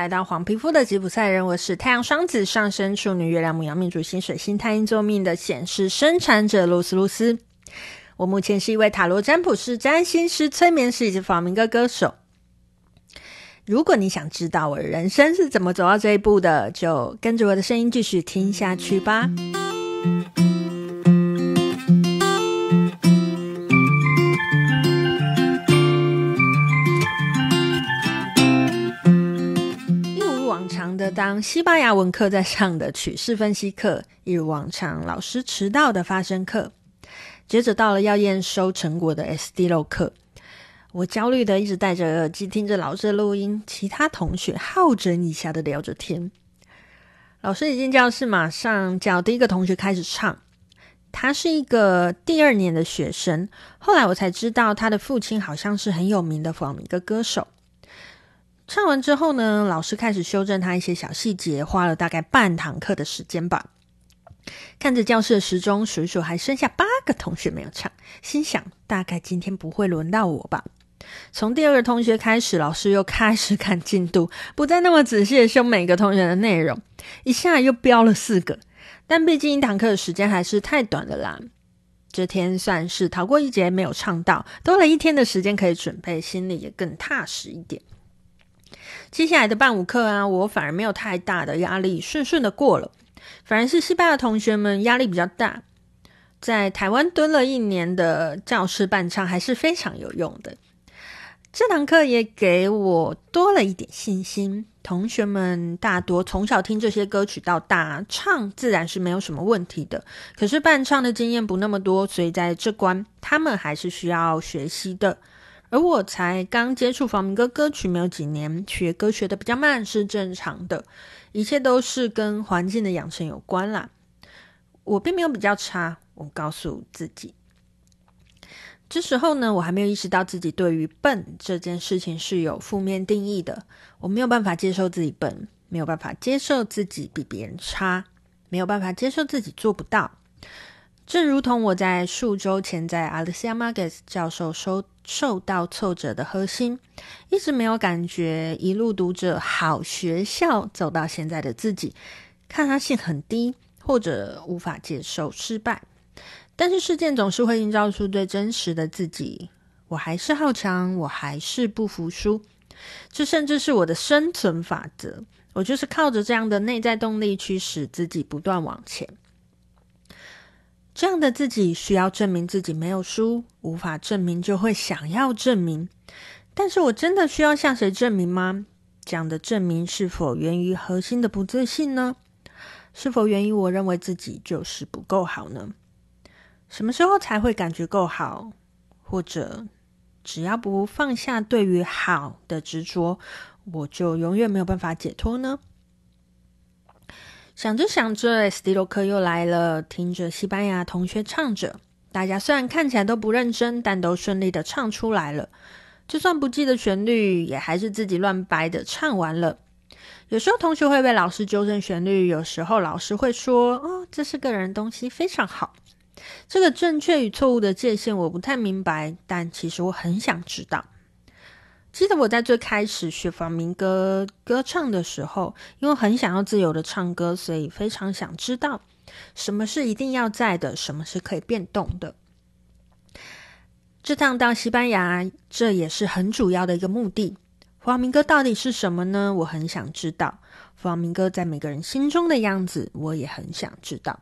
来到黄皮肤的吉普赛人，我是太阳双子上升处女月亮牧羊命主星水星太阴座命的显示生产者露丝露丝。我目前是一位塔罗占卜师、占星师、催眠师以及访明歌歌手。如果你想知道我人生是怎么走到这一步的，就跟着我的声音继续听下去吧。当西班牙文课在上的曲式分析课，一如往常，老师迟到的发声课。接着到了要验收成果的 sdl 课，我焦虑的一直戴着耳机听着老师的录音，其他同学好整以暇的聊着天。老师一进教室，马上叫第一个同学开始唱。他是一个第二年的学生，后来我才知道他的父亲好像是很有名的弗朗明哥歌手。唱完之后呢，老师开始修正他一些小细节，花了大概半堂课的时间吧。看着教室的时钟，数一数还剩下八个同学没有唱，心想大概今天不会轮到我吧。从第二个同学开始，老师又开始看进度，不再那么仔细的修每个同学的内容，一下又标了四个。但毕竟一堂课的时间还是太短了啦，这天算是逃过一劫，没有唱到，多了一天的时间可以准备，心里也更踏实一点。接下来的伴舞课啊，我反而没有太大的压力，顺顺的过了。反而是西班牙同学们压力比较大。在台湾蹲了一年的教室伴唱还是非常有用的。这堂课也给我多了一点信心。同学们大多从小听这些歌曲到大，唱自然是没有什么问题的。可是伴唱的经验不那么多，所以在这关他们还是需要学习的。而我才刚接触房明哥歌曲没有几年，学歌学的比较慢是正常的，一切都是跟环境的养成有关啦。我并没有比较差，我告诉自己。这时候呢，我还没有意识到自己对于笨这件事情是有负面定义的，我没有办法接受自己笨，没有办法接受自己比别人差，没有办法接受自己做不到。正如同我在数周前在 Alicia Marquez 教授收受到挫折的核心，一直没有感觉，一路读着好学校走到现在的自己，抗压性很低，或者无法接受失败。但是事件总是会映照出最真实的自己，我还是好强，我还是不服输，这甚至是我的生存法则。我就是靠着这样的内在动力去使自己不断往前。这样的自己需要证明自己没有输，无法证明就会想要证明。但是我真的需要向谁证明吗？这样的证明是否源于核心的不自信呢？是否源于我认为自己就是不够好呢？什么时候才会感觉够好？或者只要不放下对于好的执着，我就永远没有办法解脱呢？想着想着，Estilo 课又来了。听着西班牙同学唱着，大家虽然看起来都不认真，但都顺利的唱出来了。就算不记得旋律，也还是自己乱掰的唱完了。有时候同学会被老师纠正旋律，有时候老师会说：“哦，这是个人东西，非常好。”这个正确与错误的界限我不太明白，但其实我很想知道。记得我在最开始学弗朗明哥歌唱的时候，因为很想要自由的唱歌，所以非常想知道什么是一定要在的，什么是可以变动的。这趟到西班牙，这也是很主要的一个目的。弗朗明哥到底是什么呢？我很想知道。弗朗明哥在每个人心中的样子，我也很想知道。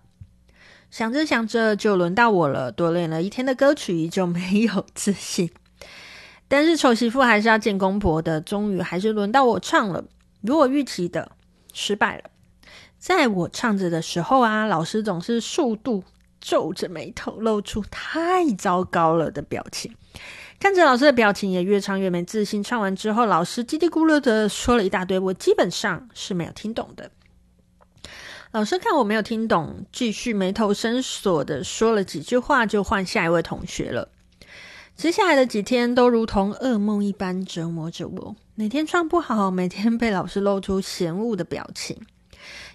想着想着，就轮到我了。多练了一天的歌曲，依旧没有自信。但是丑媳妇还是要见公婆的，终于还是轮到我唱了。如我预期的，失败了。在我唱着的时候啊，老师总是速度皱着眉头，露出太糟糕了的表情。看着老师的表情，也越唱越没自信。唱完之后，老师叽里咕噜的说了一大堆，我基本上是没有听懂的。老师看我没有听懂，继续眉头深锁的说了几句话，就换下一位同学了。接下来的几天都如同噩梦一般折磨着我，每天唱不好，每天被老师露出嫌恶的表情。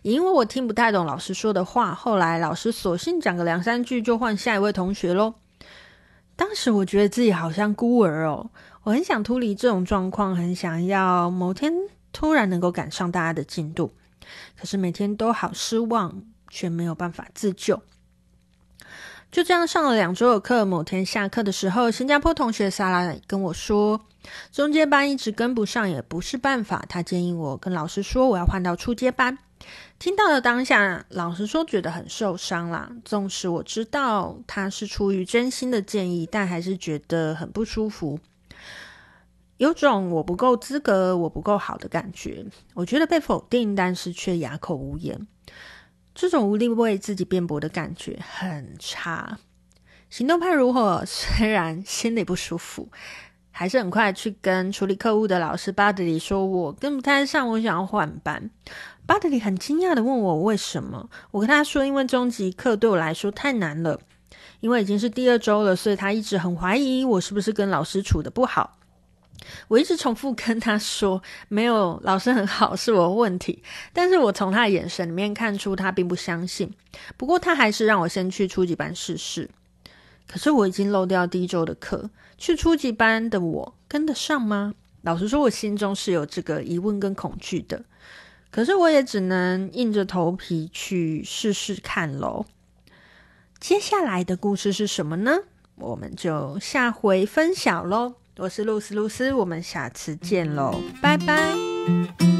也因为我听不太懂老师说的话，后来老师索性讲个两三句就换下一位同学喽。当时我觉得自己好像孤儿哦，我很想脱离这种状况，很想要某天突然能够赶上大家的进度，可是每天都好失望，却没有办法自救。就这样上了两周的课，某天下课的时候，新加坡同学萨拉跟我说，中阶班一直跟不上也不是办法，他建议我跟老师说我要换到初阶班。听到了当下，老实说觉得很受伤啦。纵使我知道他是出于真心的建议，但还是觉得很不舒服。有种我不够资格，我不够好的感觉。我觉得被否定，但是却哑口无言。这种无力为自己辩驳的感觉很差。行动派如何？虽然心里不舒服，还是很快去跟处理课务的老师巴德里说：“我跟不太上，我想要换班。”巴德里很惊讶的问我为什么。我跟他说：“因为中级课对我来说太难了，因为已经是第二周了，所以他一直很怀疑我是不是跟老师处的不好。”我一直重复跟他说，没有，老师很好，是我的问题。但是我从他的眼神里面看出他并不相信。不过他还是让我先去初级班试试。可是我已经漏掉第一周的课，去初级班的我跟得上吗？老实说，我心中是有这个疑问跟恐惧的。可是我也只能硬着头皮去试试看喽。接下来的故事是什么呢？我们就下回分享喽。我是露丝，露丝，我们下次见喽，拜拜。